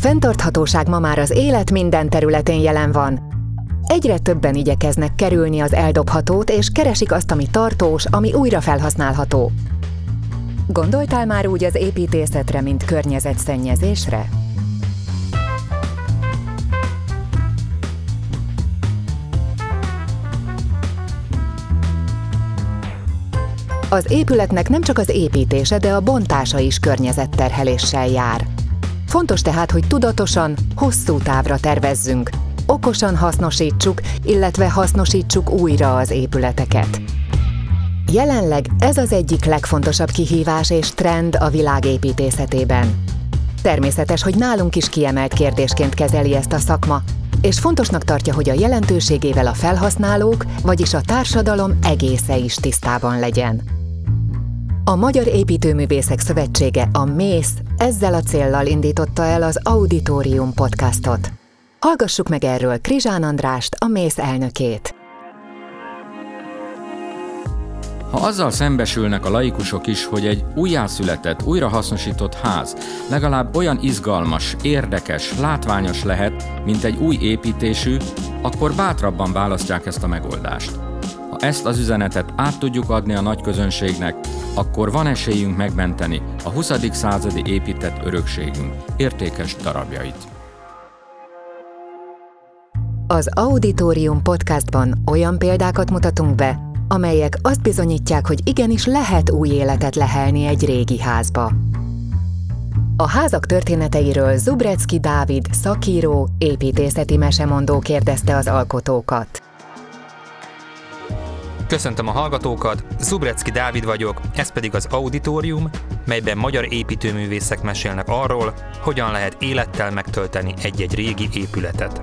Fenntarthatóság ma már az élet minden területén jelen van. Egyre többen igyekeznek kerülni az eldobhatót, és keresik azt, ami tartós, ami újra felhasználható. Gondoltál már úgy az építészetre, mint környezetszennyezésre? Az épületnek nem csak az építése, de a bontása is környezetterheléssel jár. Fontos tehát, hogy tudatosan, hosszú távra tervezzünk, okosan hasznosítsuk, illetve hasznosítsuk újra az épületeket. Jelenleg ez az egyik legfontosabb kihívás és trend a világ építészetében. Természetes, hogy nálunk is kiemelt kérdésként kezeli ezt a szakma, és fontosnak tartja, hogy a jelentőségével a felhasználók, vagyis a társadalom egésze is tisztában legyen. A Magyar Építőművészek Szövetsége, a MÉSZ ezzel a céllal indította el az Auditorium podcastot. Hallgassuk meg erről Krizsán Andrást, a MÉSZ elnökét. Ha azzal szembesülnek a laikusok is, hogy egy újjászületett, újrahasznosított ház legalább olyan izgalmas, érdekes, látványos lehet, mint egy új építésű, akkor bátrabban választják ezt a megoldást. Ezt az üzenetet át tudjuk adni a nagy közönségnek, akkor van esélyünk megmenteni a 20. századi épített örökségünk értékes darabjait. Az Auditorium podcastban olyan példákat mutatunk be, amelyek azt bizonyítják, hogy igenis lehet új életet lehelni egy régi házba. A házak történeteiről Zubrecki Dávid, szakíró, építészeti mesemondó kérdezte az alkotókat. Köszöntöm a hallgatókat, Zubrecki Dávid vagyok, ez pedig az Auditorium, melyben magyar építőművészek mesélnek arról, hogyan lehet élettel megtölteni egy-egy régi épületet.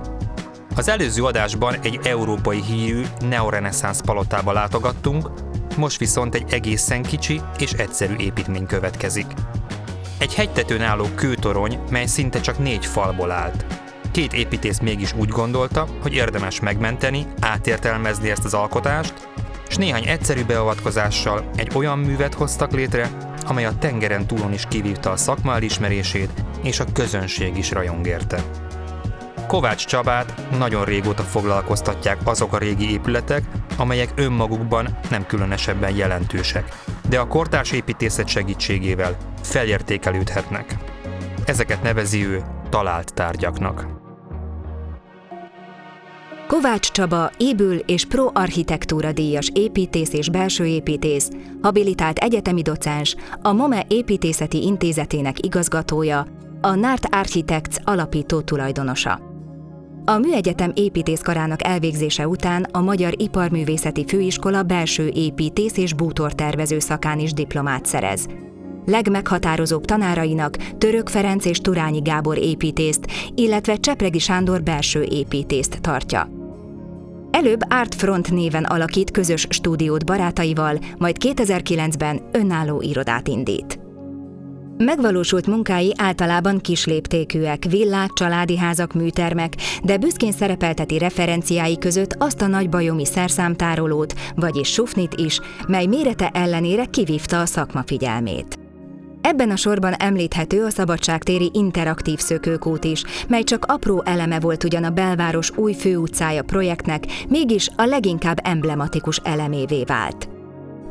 Az előző adásban egy európai hírű neoreneszánsz palotába látogattunk, most viszont egy egészen kicsi és egyszerű építmény következik. Egy hegytetőn álló kőtorony, mely szinte csak négy falból állt. Két építész mégis úgy gondolta, hogy érdemes megmenteni, átértelmezni ezt az alkotást, és néhány egyszerű beavatkozással egy olyan művet hoztak létre, amely a tengeren túlon is kivívta a szakma elismerését, és a közönség is rajong érte. Kovács Csabát nagyon régóta foglalkoztatják azok a régi épületek, amelyek önmagukban nem különösebben jelentősek, de a kortárs építészet segítségével felértékelődhetnek. Ezeket nevezi ő talált tárgyaknak. Kovács Csaba ébül és pro architektúra díjas építész és belső építész, habilitált egyetemi docens, a MOME építészeti intézetének igazgatója, a NART Architects alapító tulajdonosa. A Műegyetem építészkarának elvégzése után a Magyar Iparművészeti Főiskola belső építész és bútortervező szakán is diplomát szerez. Legmeghatározóbb tanárainak Török Ferenc és Turányi Gábor építészt, illetve Csepregi Sándor belső építészt tartja. Előbb Artfront néven alakít közös stúdiót barátaival, majd 2009-ben önálló irodát indít. Megvalósult munkái általában kisléptékűek, villák, családi házak, műtermek, de büszkén szerepelteti referenciái között azt a nagy bajomi szerszámtárolót, vagyis sufnit is, mely mérete ellenére kivívta a szakma figyelmét. Ebben a sorban említhető a szabadságtéri interaktív szökőkút is, mely csak apró eleme volt ugyan a belváros új főutcája projektnek, mégis a leginkább emblematikus elemévé vált.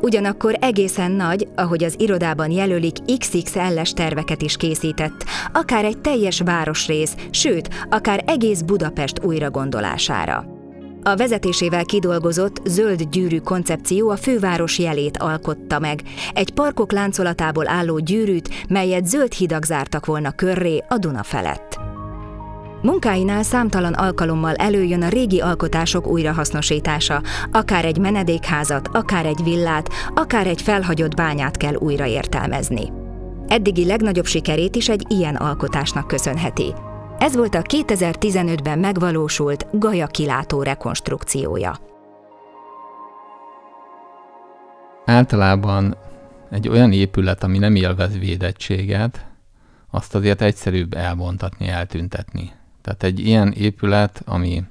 Ugyanakkor egészen nagy, ahogy az irodában jelölik, XXL-es terveket is készített, akár egy teljes városrész, sőt, akár egész Budapest újragondolására. A vezetésével kidolgozott zöld gyűrű koncepció a főváros jelét alkotta meg, egy parkok láncolatából álló gyűrűt, melyet zöld hidak zártak volna körré a Duna felett. Munkáinál számtalan alkalommal előjön a régi alkotások újrahasznosítása, akár egy menedékházat, akár egy villát, akár egy felhagyott bányát kell újraértelmezni. Eddigi legnagyobb sikerét is egy ilyen alkotásnak köszönheti. Ez volt a 2015-ben megvalósult Gaja kilátó rekonstrukciója. Általában egy olyan épület, ami nem élvez védettséget, azt azért egyszerűbb elbontatni, eltüntetni. Tehát egy ilyen épület, ami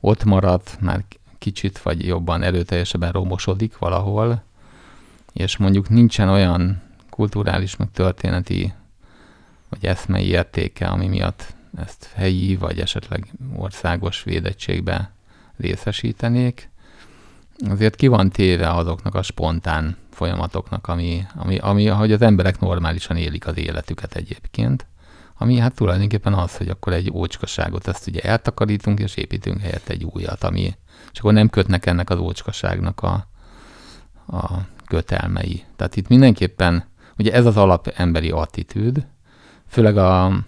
ott maradt, már kicsit vagy jobban erőteljesebben romosodik valahol, és mondjuk nincsen olyan kulturális, meg történeti vagy eszmei értéke, ami miatt ezt helyi, vagy esetleg országos védettségbe részesítenék, azért ki van téve azoknak a spontán folyamatoknak, ami, ami, ami ahogy az emberek normálisan élik az életüket egyébként, ami hát tulajdonképpen az, hogy akkor egy ócskaságot ezt ugye eltakarítunk, és építünk helyett egy újat, ami, és akkor nem kötnek ennek az ócskaságnak a, a kötelmei. Tehát itt mindenképpen, ugye ez az alap emberi attitűd, főleg, a,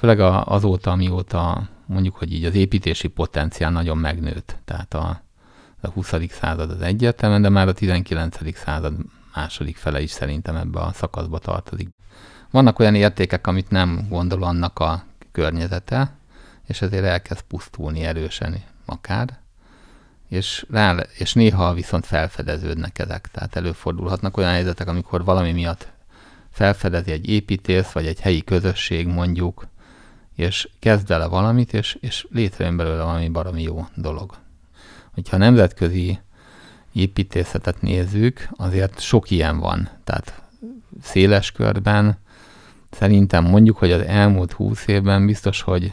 főleg a, azóta, amióta mondjuk, hogy így az építési potenciál nagyon megnőtt. Tehát a, a 20. század az egyértelműen, de már a 19. század második fele is szerintem ebbe a szakaszba tartozik. Vannak olyan értékek, amit nem gondol annak a környezete, és ezért elkezd pusztulni erősen akár, és, rá, és néha viszont felfedeződnek ezek. Tehát előfordulhatnak olyan helyzetek, amikor valami miatt felfedezi egy építész, vagy egy helyi közösség mondjuk, és kezd vele valamit, és, és létrejön belőle valami baromi jó dolog. Hogyha nemzetközi építészetet nézzük, azért sok ilyen van. Tehát széles körben szerintem mondjuk, hogy az elmúlt húsz évben biztos, hogy,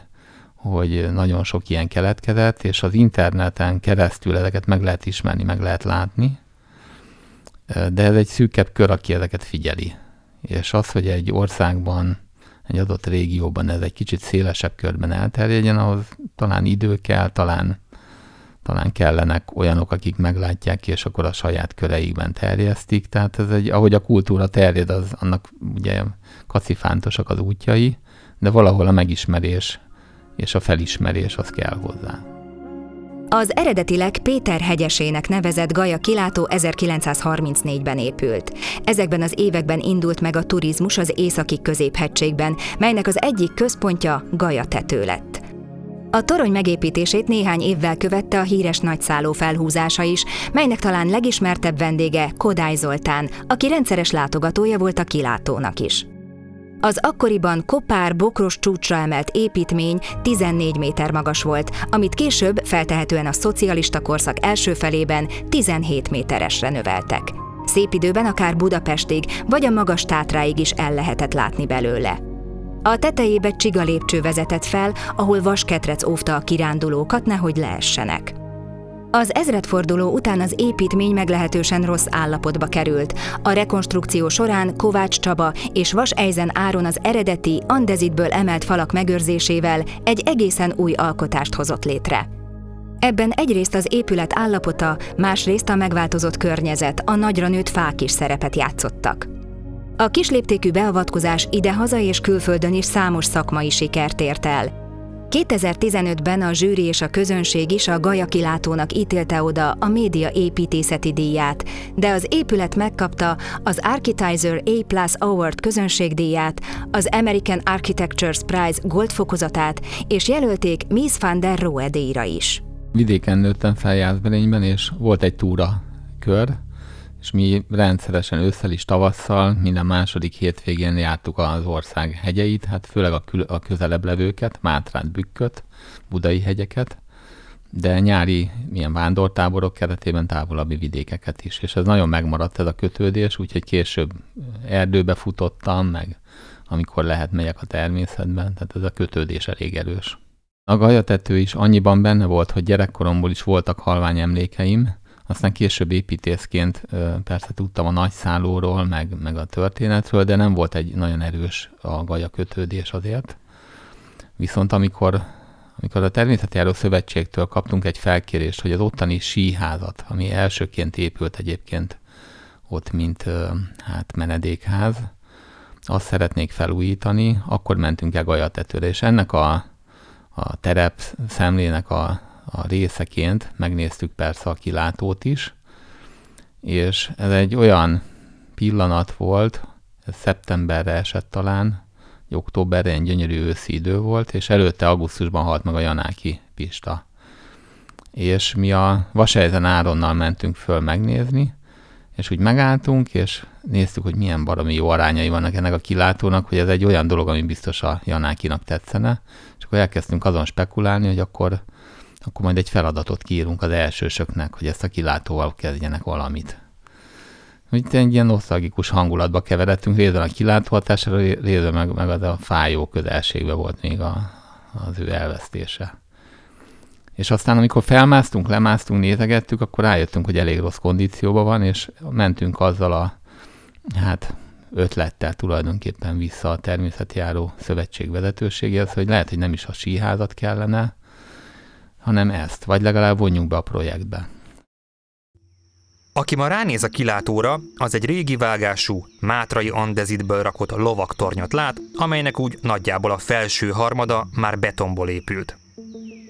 hogy nagyon sok ilyen keletkezett, és az interneten keresztül ezeket meg lehet ismerni, meg lehet látni, de ez egy szűkebb kör, aki ezeket figyeli. És az, hogy egy országban, egy adott régióban ez egy kicsit szélesebb körben elterjedjen, ahhoz talán idő kell, talán, talán kellenek olyanok, akik meglátják, és akkor a saját köreikben terjesztik. Tehát ez egy, ahogy a kultúra terjed, az annak ugye kacifántosak az útjai, de valahol a megismerés és a felismerés az kell hozzá. Az eredetileg Péter hegyesének nevezett Gaja kilátó 1934-ben épült. Ezekben az években indult meg a turizmus az északi középhegységben, melynek az egyik központja Gaja tető lett. A torony megépítését néhány évvel követte a híres nagyszálló felhúzása is, melynek talán legismertebb vendége Kodály Zoltán, aki rendszeres látogatója volt a kilátónak is. Az akkoriban kopár, bokros csúcsra emelt építmény 14 méter magas volt, amit később feltehetően a szocialista korszak első felében 17 méteresre növeltek. Szép időben akár Budapestig vagy a magas tátráig is el lehetett látni belőle. A tetejébe csiga lépcső vezetett fel, ahol vasketrec óvta a kirándulókat, nehogy leessenek. Az ezredforduló után az építmény meglehetősen rossz állapotba került. A rekonstrukció során Kovács Csaba és Vas Eizen Áron az eredeti andezitből emelt falak megőrzésével egy egészen új alkotást hozott létre. Ebben egyrészt az épület állapota, másrészt a megváltozott környezet, a nagyra nőtt fák is szerepet játszottak. A kisléptékű beavatkozás ide-haza és külföldön is számos szakmai sikert ért el. 2015-ben a zsűri és a közönség is a Gaja kilátónak ítélte oda a média építészeti díját, de az épület megkapta az Architizer A Plus Award közönségdíját, az American Architectures Prize Gold fokozatát, és jelölték Miss van der Rohe díjra is. Vidéken nőttem fel Jászberényben, és volt egy túra kör, és mi rendszeresen ősszel is tavasszal minden második hétvégén jártuk az ország hegyeit, hát főleg a, kül- a közelebb levőket, Mátrát, Bükköt, Budai hegyeket, de nyári milyen vándortáborok keretében távolabbi vidékeket is. És ez nagyon megmaradt ez a kötődés, úgyhogy később erdőbe futottam, meg amikor lehet megyek a természetben, tehát ez a kötődés elég erős. A gajatető is annyiban benne volt, hogy gyerekkoromból is voltak halvány emlékeim, aztán később építészként persze tudtam a nagyszállóról, meg, meg a történetről, de nem volt egy nagyon erős a gaja kötődés azért. Viszont amikor, amikor a Természetjáró Szövetségtől kaptunk egy felkérést, hogy az ottani síházat, ami elsőként épült egyébként ott, mint hát menedékház, azt szeretnék felújítani, akkor mentünk el Gajatetőre, és ennek a, a terep szemlének a, a részeként megnéztük persze a kilátót is, és ez egy olyan pillanat volt, ez szeptemberre esett talán, októberre egy gyönyörű őszi idő volt, és előtte augusztusban halt meg a Janáki Pista. És mi a Vasejzen Áronnal mentünk föl megnézni, és úgy megálltunk, és néztük, hogy milyen baromi jó arányai vannak ennek a kilátónak, hogy ez egy olyan dolog, ami biztos a Janákinak tetszene, és akkor elkezdtünk azon spekulálni, hogy akkor akkor majd egy feladatot kiírunk az elsősöknek, hogy ezt a kilátóval kezdjenek valamit. Itt egy ilyen nosztalgikus hangulatba keveredtünk, részben a kilátóhatásra, részben meg, meg az a fájó közelségbe volt még a, az ő elvesztése. És aztán, amikor felmásztunk, lemásztunk, nézegettük, akkor rájöttünk, hogy elég rossz kondícióban van, és mentünk azzal a hát ötlettel tulajdonképpen vissza a természetjáró szövetség vezetőségéhez, hogy lehet, hogy nem is a síházat kellene, hanem ezt, vagy legalább vonjunk be a projektbe. Aki ma ránéz a kilátóra, az egy régi vágású, mátrai andezitből rakott lovaktornyot lát, amelynek úgy nagyjából a felső harmada már betonból épült.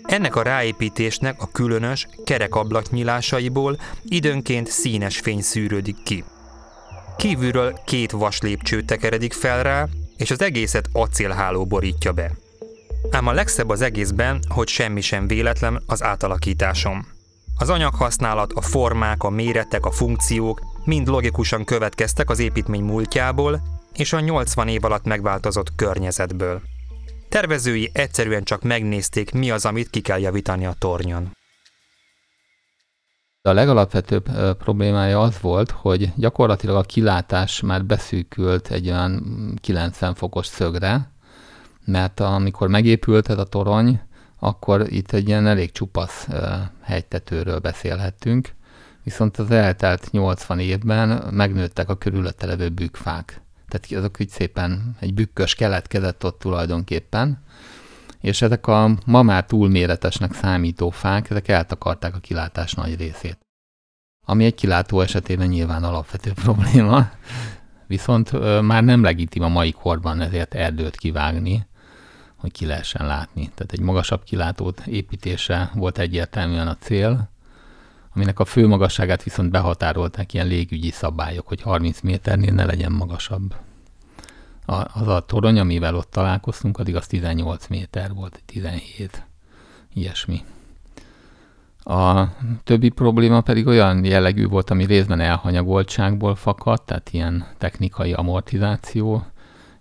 Ennek a ráépítésnek a különös, kerekablak nyílásaiból időnként színes fény szűrődik ki. Kívülről két vas lépcső tekeredik fel rá, és az egészet acélháló borítja be. Ám a legszebb az egészben, hogy semmi sem véletlen az átalakításom. Az anyaghasználat, a formák, a méretek, a funkciók mind logikusan következtek az építmény múltjából és a 80 év alatt megváltozott környezetből. Tervezői egyszerűen csak megnézték, mi az, amit ki kell javítani a tornyon. A legalapvetőbb problémája az volt, hogy gyakorlatilag a kilátás már beszűkült egy olyan 90 fokos szögre, mert amikor megépült ez a torony, akkor itt egy ilyen elég csupasz hegytetőről beszélhettünk, viszont az eltelt 80 évben megnőttek a körülötte levő bükkfák. Tehát azok úgy szépen egy bükkös keletkezett ott tulajdonképpen, és ezek a ma már túlméretesnek számító fák, ezek eltakarták a kilátás nagy részét. Ami egy kilátó esetében nyilván alapvető probléma, viszont már nem legitim a mai korban ezért erdőt kivágni, hogy ki lehessen látni. Tehát egy magasabb kilátót építése volt egyértelműen a cél, aminek a fő magasságát viszont behatárolták ilyen légügyi szabályok, hogy 30 méternél ne legyen magasabb. A, az a torony, amivel ott találkoztunk, addig az 18 méter volt, 17, ilyesmi. A többi probléma pedig olyan jellegű volt, ami részben elhanyagoltságból fakadt, tehát ilyen technikai amortizáció,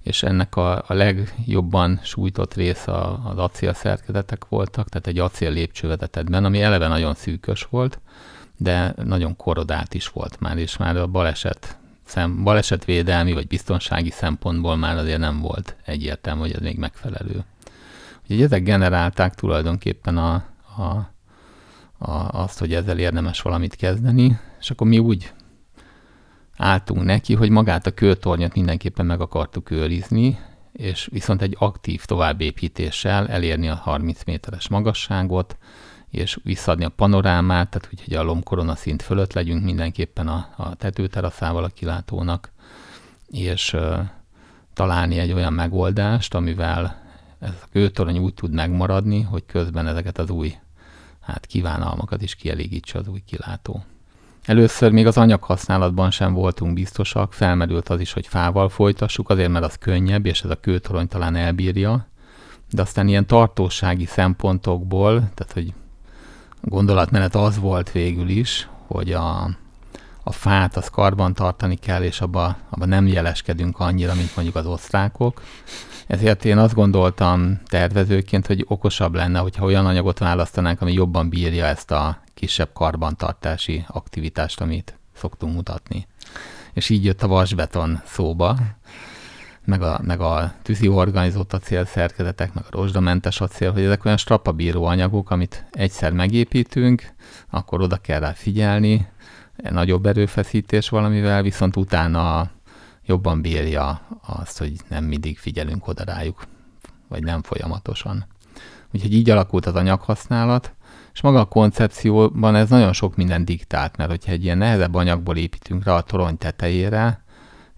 és ennek a, a legjobban sújtott része az acél szerkezetek voltak, tehát egy acél lépcsővezetetben, ami eleve nagyon szűkös volt, de nagyon korodált is volt már, és már a baleset, szem, balesetvédelmi vagy biztonsági szempontból már azért nem volt egyértelmű, hogy ez még megfelelő. Úgyhogy ezek generálták tulajdonképpen a, a, a, azt, hogy ezzel érdemes valamit kezdeni, és akkor mi úgy álltunk neki, hogy magát a kőtornyot mindenképpen meg akartuk őrizni, és viszont egy aktív továbbépítéssel elérni a 30 méteres magasságot, és visszadni a panorámát, tehát hogy a lomkorona szint fölött legyünk mindenképpen a, a tetőteraszával a kilátónak, és uh, találni egy olyan megoldást, amivel ez a kőtorony úgy tud megmaradni, hogy közben ezeket az új hát kívánalmakat is kielégítse az új kilátó. Először még az anyaghasználatban sem voltunk biztosak, felmerült az is, hogy fával folytassuk, azért mert az könnyebb, és ez a kőtorony talán elbírja, de aztán ilyen tartósági szempontokból, tehát hogy gondolatmenet az volt végül is, hogy a, a fát az karban tartani kell, és abba, abba nem jeleskedünk annyira, mint mondjuk az osztrákok. Ezért én azt gondoltam tervezőként, hogy okosabb lenne, hogyha olyan anyagot választanánk, ami jobban bírja ezt a kisebb karbantartási aktivitást, amit szoktunk mutatni. És így jött a vasbeton szóba, meg a, meg a tűzi organizót acélszerkezetek, meg a rozsdamentes acél, hogy ezek olyan strapabíró anyagok, amit egyszer megépítünk, akkor oda kell rá figyelni, nagyobb erőfeszítés valamivel, viszont utána jobban bírja azt, hogy nem mindig figyelünk oda rájuk, vagy nem folyamatosan. Úgyhogy így alakult az anyaghasználat, és maga a koncepcióban ez nagyon sok minden diktált, mert hogyha egy ilyen nehezebb anyagból építünk rá a torony tetejére,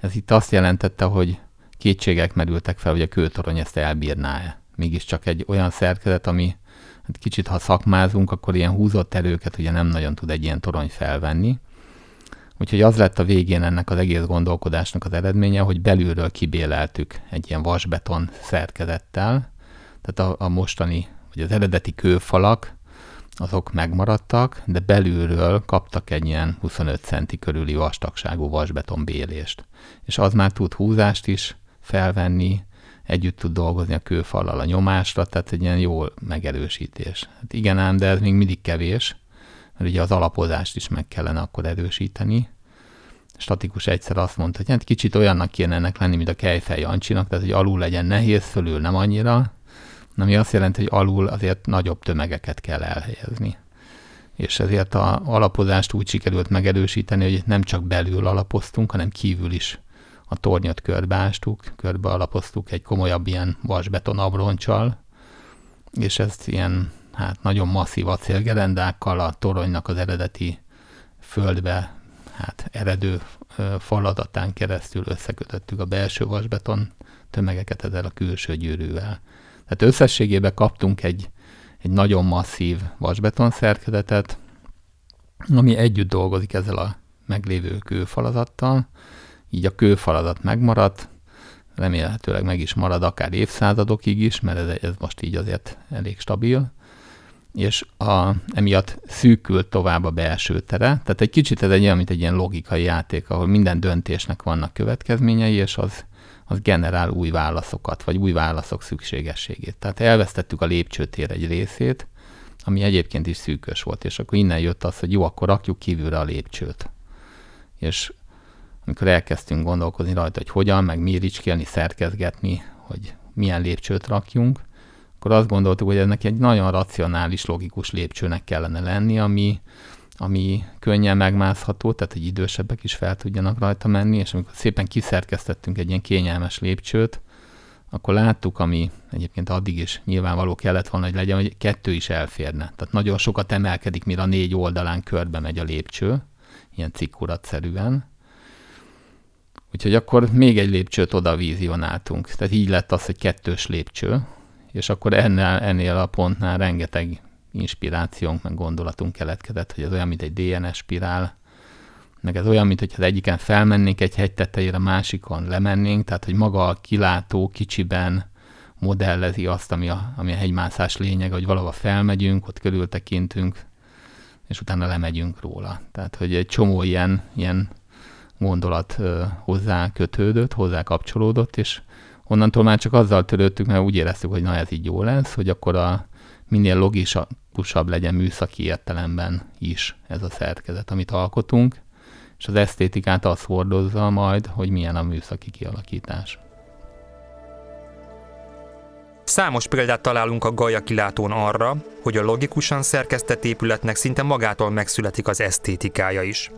ez itt azt jelentette, hogy kétségek merültek fel, hogy a kőtorony ezt elbírná-e. Mégiscsak egy olyan szerkezet, ami hát kicsit ha szakmázunk, akkor ilyen húzott erőket ugye nem nagyon tud egy ilyen torony felvenni. Úgyhogy az lett a végén ennek az egész gondolkodásnak az eredménye, hogy belülről kibéleltük egy ilyen vasbeton szerkezettel, tehát a, a mostani, vagy az eredeti kőfalak, azok megmaradtak, de belülről kaptak egy ilyen 25 centi körüli vastagságú vasbeton bélést. És az már tud húzást is felvenni, együtt tud dolgozni a kőfallal a nyomásra, tehát egy ilyen jó megerősítés. Hát igen ám, de ez még mindig kevés, mert ugye az alapozást is meg kellene akkor erősíteni. statikus egyszer azt mondta, hogy hát kicsit olyannak kéne ennek lenni, mint a Kejfej Jancsinak, tehát hogy alul legyen nehéz, fölül nem annyira, ami azt jelenti, hogy alul azért nagyobb tömegeket kell elhelyezni. És ezért a alapozást úgy sikerült megerősíteni, hogy nem csak belül alapoztunk, hanem kívül is a tornyot körbeástuk, körbe alapoztuk egy komolyabb ilyen vasbeton abroncsal, és ezt ilyen hát nagyon masszív acélgerendákkal a toronynak az eredeti földbe hát eredő faladatán keresztül összekötöttük a belső vasbeton tömegeket ezzel a külső gyűrűvel. Tehát összességében kaptunk egy, egy nagyon masszív vasbeton szerkezetet, ami együtt dolgozik ezzel a meglévő kőfalazattal, így a kőfalazat megmaradt, remélhetőleg meg is marad akár évszázadokig is, mert ez, ez most így azért elég stabil, és a, emiatt szűkült tovább a belső tere. Tehát egy kicsit ez egy olyan, mint egy ilyen logikai játék, ahol minden döntésnek vannak következményei, és az, az generál új válaszokat, vagy új válaszok szükségességét. Tehát elvesztettük a lépcsőtér egy részét, ami egyébként is szűkös volt, és akkor innen jött az, hogy jó, akkor rakjuk kívülre a lépcsőt. És amikor elkezdtünk gondolkozni rajta, hogy hogyan, meg miricskélni, szerkezgetni, hogy milyen lépcsőt rakjunk, akkor azt gondoltuk, hogy ennek egy nagyon racionális, logikus lépcsőnek kellene lenni, ami, ami könnyen megmászható, tehát hogy idősebbek is fel tudjanak rajta menni, és amikor szépen kiszerkesztettünk egy ilyen kényelmes lépcsőt, akkor láttuk, ami egyébként addig is nyilvánvaló kellett volna, hogy legyen, hogy kettő is elférne. Tehát nagyon sokat emelkedik, mire a négy oldalán körbe megy a lépcső, ilyen cikkuratszerűen. Úgyhogy akkor még egy lépcsőt oda vizionáltunk. Tehát így lett az, hogy kettős lépcső, és akkor ennél, ennél a pontnál rengeteg inspirációnk, meg gondolatunk keletkezett, hogy ez olyan, mint egy DNS spirál, meg ez olyan, mint hogy az egyiken felmennénk egy hegy tetejére, a másikon lemennénk, tehát hogy maga a kilátó kicsiben modellezi azt, ami a, ami a hegymászás lényeg, hogy valahova felmegyünk, ott körültekintünk, és utána lemegyünk róla. Tehát, hogy egy csomó ilyen, ilyen gondolat hozzá kötődött, hozzá kapcsolódott, és onnantól már csak azzal törődtük, mert úgy éreztük, hogy na ez így jó lesz, hogy akkor a minél logikusabb legyen műszaki értelemben is ez a szerkezet, amit alkotunk, és az esztétikát az hordozza majd, hogy milyen a műszaki kialakítás. Számos példát találunk a Gaia kilátón arra, hogy a logikusan szerkesztett épületnek szinte magától megszületik az esztétikája is.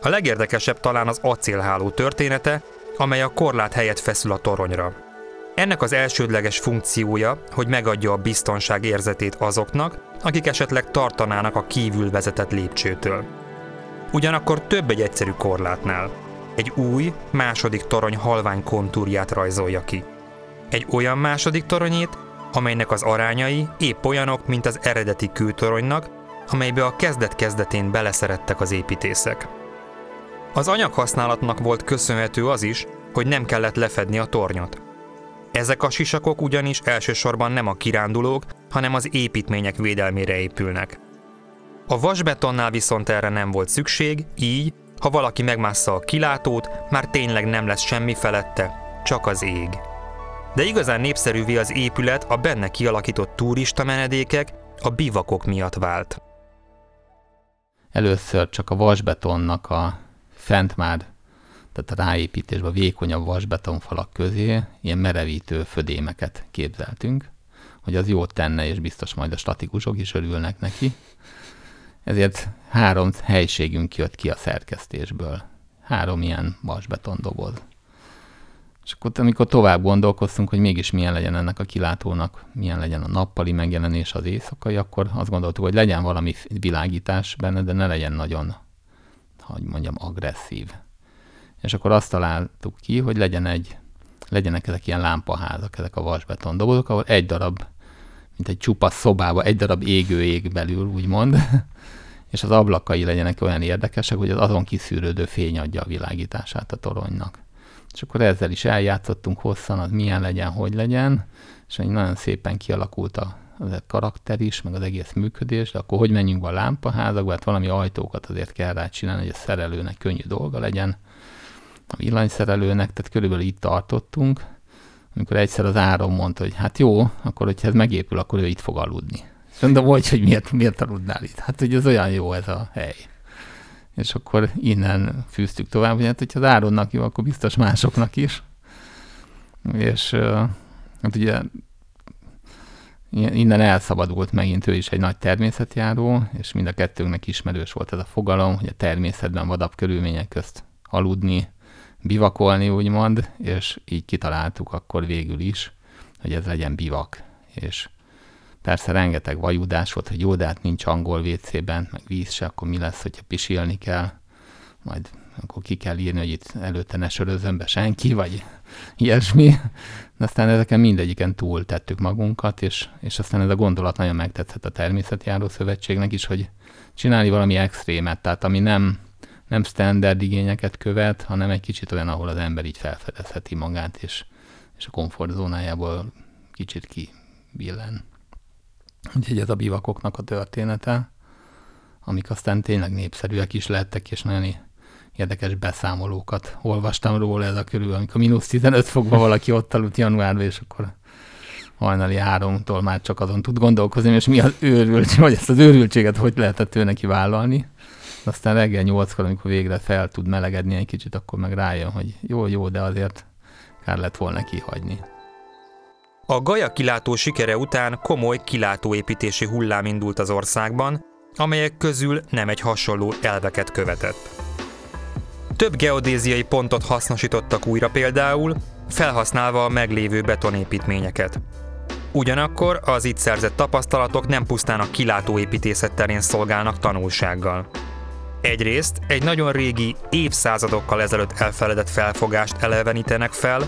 A legérdekesebb talán az acélháló története, amely a korlát helyett feszül a toronyra. Ennek az elsődleges funkciója, hogy megadja a biztonság érzetét azoknak, akik esetleg tartanának a kívül vezetett lépcsőtől. Ugyanakkor több egy egyszerű korlátnál. Egy új, második torony halvány kontúrját rajzolja ki. Egy olyan második toronyét, amelynek az arányai épp olyanok, mint az eredeti kőtoronynak, amelybe a kezdet-kezdetén beleszerettek az építészek. Az anyaghasználatnak volt köszönhető az is, hogy nem kellett lefedni a tornyot. Ezek a sisakok ugyanis elsősorban nem a kirándulók, hanem az építmények védelmére épülnek. A vasbetonnál viszont erre nem volt szükség, így, ha valaki megmássza a kilátót, már tényleg nem lesz semmi felette, csak az ég. De igazán népszerűvé az épület a benne kialakított turista menedékek, a bivakok miatt vált. Először csak a vasbetonnak a fent már tehát a ráépítésbe vékonyabb vasbetonfalak közé ilyen merevítő födémeket képzeltünk, hogy az jót tenne, és biztos majd a statikusok is örülnek neki. Ezért három helységünk jött ki a szerkesztésből. Három ilyen vasbeton doboz. És akkor amikor tovább gondolkoztunk, hogy mégis milyen legyen ennek a kilátónak, milyen legyen a nappali megjelenés az éjszakai, akkor azt gondoltuk, hogy legyen valami világítás benne, de ne legyen nagyon, hogy mondjam, agresszív és akkor azt találtuk ki, hogy legyen egy, legyenek ezek ilyen lámpaházak, ezek a vasbeton dobozok, ahol egy darab, mint egy csupasz szobába, egy darab égő ég belül, úgymond, és az ablakai legyenek olyan érdekesek, hogy az azon kiszűrődő fény adja a világítását a toronynak. És akkor ezzel is eljátszottunk hosszan, az milyen legyen, hogy legyen, és egy nagyon szépen kialakult a, az a karakter is, meg az egész működés, de akkor hogy menjünk be a lámpaházakba, hát valami ajtókat azért kell rá csinálni, hogy a szerelőnek könnyű dolga legyen, a villanyszerelőnek, tehát körülbelül itt tartottunk, amikor egyszer az áron mondta, hogy hát jó, akkor hogyha ez megépül, akkor ő itt fog aludni. És mondom, hogy, hogy miért, miért aludnál itt? Hát, hogy ez olyan jó ez a hely. és akkor innen fűztük tovább, hogy hát hogyha az Áronnak jó, akkor biztos másoknak is. És hát ugye innen elszabadult megint ő is egy nagy természetjáró, és mind a kettőnknek ismerős volt ez a fogalom, hogy a természetben vadabb körülmények közt aludni, bivakolni, úgymond, és így kitaláltuk akkor végül is, hogy ez legyen bivak. És persze rengeteg vajudás volt, hogy jó, de hát nincs angol WC-ben, meg víz se, akkor mi lesz, hogyha pisilni kell, majd akkor ki kell írni, hogy itt előtte ne sörözön be senki, vagy ilyesmi. De aztán ezeken mindegyiken túl tettük magunkat, és, és aztán ez a gondolat nagyon megtetszett a Természetjáró Szövetségnek is, hogy csinálni valami extrémet, tehát ami nem, nem standard igényeket követ, hanem egy kicsit olyan, ahol az ember így felfedezheti magát, és, és a komfortzónájából kicsit kibillen. Úgyhogy ez a bivakoknak a története, amik aztán tényleg népszerűek is lettek, és nagyon érdekes beszámolókat olvastam róla ez a körül, amikor mínusz 15 fokban valaki ott aludt januárban, és akkor hajnali háromtól már csak azon tud gondolkozni, és mi az őrültség, vagy ezt az őrültséget hogy lehetett ő neki vállalni. Aztán reggel nyolckor, amikor végre fel tud melegedni egy kicsit, akkor meg rájön, hogy jó, jó, de azért kár lett volna kihagyni. A Gaja kilátó sikere után komoly kilátóépítési hullám indult az országban, amelyek közül nem egy hasonló elveket követett. Több geodéziai pontot hasznosítottak újra például, felhasználva a meglévő betonépítményeket. Ugyanakkor az itt szerzett tapasztalatok nem pusztán a kilátóépítészet terén szolgálnak tanulsággal. Egyrészt egy nagyon régi, évszázadokkal ezelőtt elfeledett felfogást elevenítenek fel,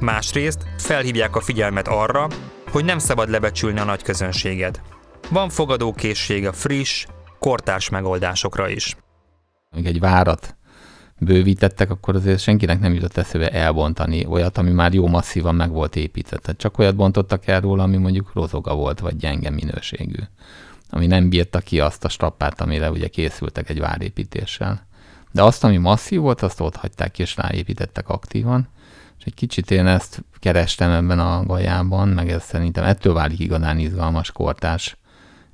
másrészt felhívják a figyelmet arra, hogy nem szabad lebecsülni a nagy közönséget. Van fogadókészség a friss, kortárs megoldásokra is. Még egy várat bővítettek, akkor azért senkinek nem jutott eszébe elbontani olyat, ami már jó masszívan meg volt építve. Tehát csak olyat bontottak el róla, ami mondjuk rozoga volt, vagy gyenge minőségű. Ami nem bírta ki azt a strappát, amire ugye készültek egy várépítéssel. De azt, ami masszív volt, azt ott hagyták és ráépítettek aktívan. És egy kicsit én ezt kerestem ebben a gajában, meg ez szerintem ettől válik igazán izgalmas kortás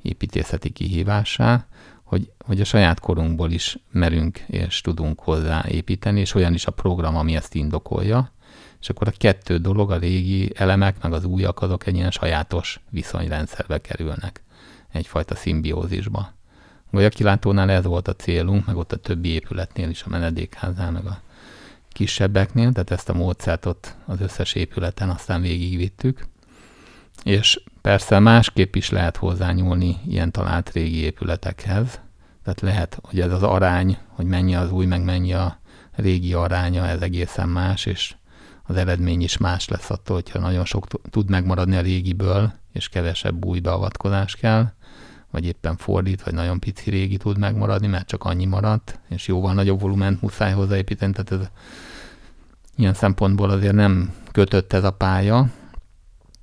építészeti kihívássá, hogy, hogy a saját korunkból is merünk és tudunk hozzá építeni, és olyan is a program, ami ezt indokolja, és akkor a kettő dolog, a régi elemek, meg az újak, azok egy ilyen sajátos viszonyrendszerbe kerülnek, egyfajta szimbiózisba. A kilátónál ez volt a célunk, meg ott a többi épületnél is, a menedékháznál, meg a kisebbeknél, tehát ezt a módszert ott az összes épületen aztán végigvittük. És persze másképp is lehet hozzányúlni ilyen talált régi épületekhez, tehát lehet, hogy ez az arány, hogy mennyi az új, meg mennyi a régi aránya, ez egészen más, és az eredmény is más lesz attól, hogyha nagyon sok tud megmaradni a régiből, és kevesebb új beavatkozás kell, vagy éppen fordít, vagy nagyon pici régi tud megmaradni, mert csak annyi maradt, és jóval nagyobb volument muszáj hozzáépíteni, tehát ez ilyen szempontból azért nem kötött ez a pálya,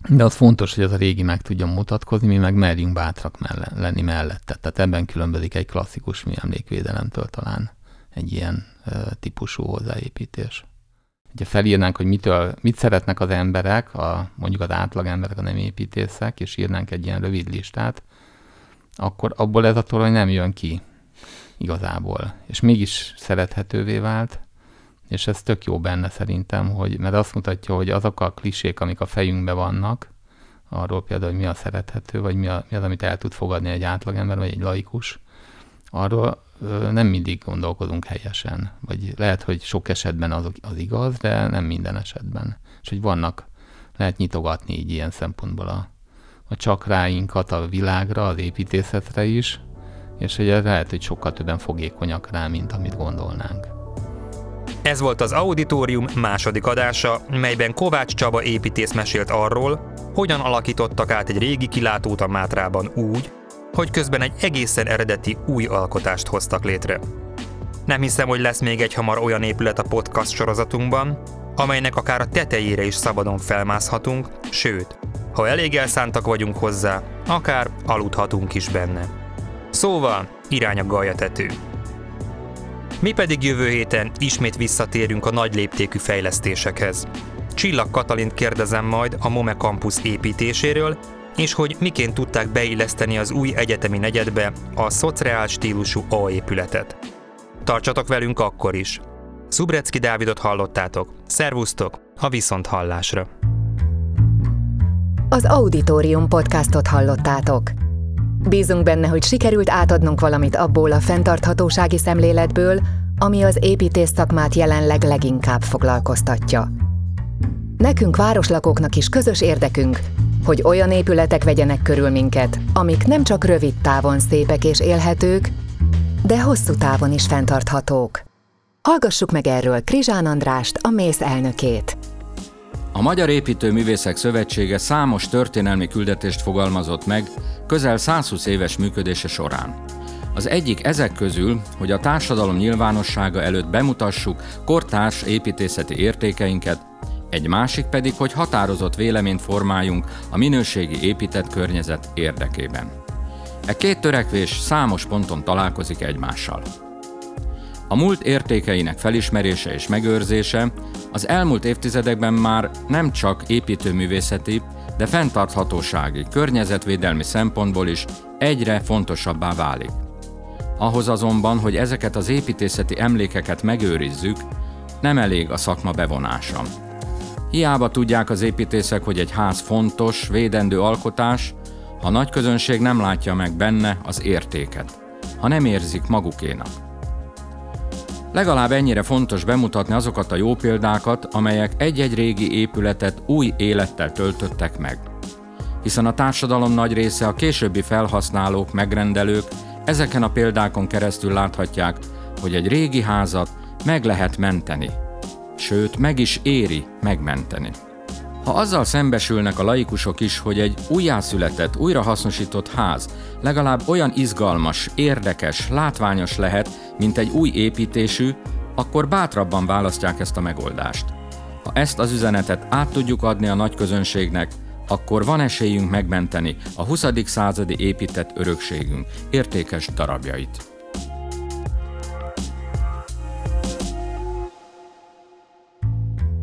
de az fontos, hogy az a régi meg tudjon mutatkozni, mi meg merjünk bátrak melle, lenni mellette. Tehát ebben különbözik egy klasszikus mi emlékvédelemtől talán egy ilyen ö, típusú hozzáépítés. Ha felírnánk, hogy mitől, mit szeretnek az emberek, a, mondjuk az átlag emberek, a nem építészek, és írnánk egy ilyen rövid listát, akkor abból ez a torony nem jön ki igazából. És mégis szerethetővé vált, és ez tök jó benne szerintem, hogy, mert azt mutatja, hogy azok a klisék, amik a fejünkben vannak, arról például, hogy mi a szerethető, vagy mi, a, mi az, amit el tud fogadni egy átlagember, vagy egy laikus, arról nem mindig gondolkozunk helyesen. Vagy lehet, hogy sok esetben az, az igaz, de nem minden esetben. És hogy vannak, lehet nyitogatni így ilyen szempontból a, a csakráinkat a világra, az építészetre is, és hogy lehet, hogy sokkal többen fogékonyak rá, mint amit gondolnánk. Ez volt az Auditorium második adása, melyben Kovács Csaba építész mesélt arról, hogyan alakítottak át egy régi kilátót a Mátrában úgy, hogy közben egy egészen eredeti új alkotást hoztak létre. Nem hiszem, hogy lesz még egy hamar olyan épület a podcast sorozatunkban, amelynek akár a tetejére is szabadon felmászhatunk, sőt, ha elég elszántak vagyunk hozzá, akár aludhatunk is benne. Szóval, irány a galjatető. Mi pedig jövő héten ismét visszatérünk a nagy léptékű fejlesztésekhez. Csillag Katalint kérdezem majd a MOME Campus építéséről, és hogy miként tudták beilleszteni az új egyetemi negyedbe a szociál stílusú A épületet. Tartsatok velünk akkor is! Szubrecki Dávidot hallottátok. Szervusztok, a viszont! Az Auditorium podcastot hallottátok. Bízunk benne, hogy sikerült átadnunk valamit abból a fenntarthatósági szemléletből, ami az építész szakmát jelenleg leginkább foglalkoztatja. Nekünk városlakóknak is közös érdekünk, hogy olyan épületek vegyenek körül minket, amik nem csak rövid távon szépek és élhetők, de hosszú távon is fenntarthatók. Hallgassuk meg erről Krizsán Andrást, a mész elnökét. A Magyar Építőművészek Szövetsége számos történelmi küldetést fogalmazott meg közel 120 éves működése során. Az egyik ezek közül, hogy a társadalom nyilvánossága előtt bemutassuk kortárs építészeti értékeinket, egy másik pedig, hogy határozott véleményt formáljunk a minőségi épített környezet érdekében. E két törekvés számos ponton találkozik egymással. A múlt értékeinek felismerése és megőrzése az elmúlt évtizedekben már nem csak építőművészeti, de fenntarthatósági, környezetvédelmi szempontból is egyre fontosabbá válik. Ahhoz azonban, hogy ezeket az építészeti emlékeket megőrizzük, nem elég a szakma bevonása. Hiába tudják az építészek, hogy egy ház fontos, védendő alkotás, ha a nagy közönség nem látja meg benne az értéket, ha nem érzik magukénak. Legalább ennyire fontos bemutatni azokat a jó példákat, amelyek egy-egy régi épületet új élettel töltöttek meg. Hiszen a társadalom nagy része a későbbi felhasználók, megrendelők ezeken a példákon keresztül láthatják, hogy egy régi házat meg lehet menteni, sőt meg is éri megmenteni. Ha azzal szembesülnek a laikusok is, hogy egy újjászületett, újrahasznosított ház legalább olyan izgalmas, érdekes, látványos lehet, mint egy új építésű, akkor bátrabban választják ezt a megoldást. Ha ezt az üzenetet át tudjuk adni a nagy közönségnek, akkor van esélyünk megmenteni a 20. századi épített örökségünk értékes darabjait.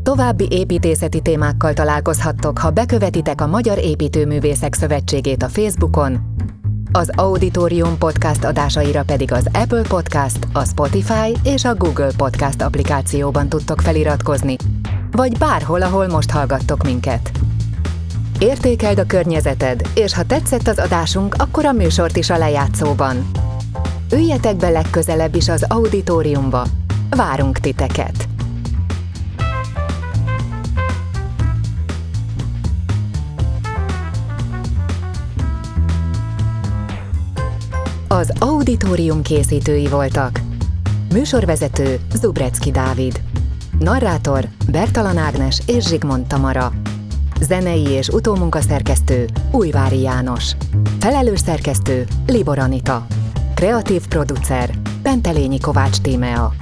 További építészeti témákkal találkozhattok, ha bekövetitek a Magyar Építőművészek Szövetségét a Facebookon, az Auditorium podcast adásaira pedig az Apple Podcast, a Spotify és a Google Podcast applikációban tudtok feliratkozni, vagy bárhol, ahol most hallgattok minket. Értékeld a környezeted, és ha tetszett az adásunk, akkor a műsort is a lejátszóban. Üljetek be legközelebb is az auditoriumba. Várunk titeket! Az Auditorium készítői voltak. Műsorvezető Zubrecki Dávid. Narrátor Bertalan Ágnes és Zsigmond Tamara. Zenei és utómunkaszerkesztő Újvári János. Felelős szerkesztő Libor Anita. Kreatív producer Pentelényi Kovács Tímea.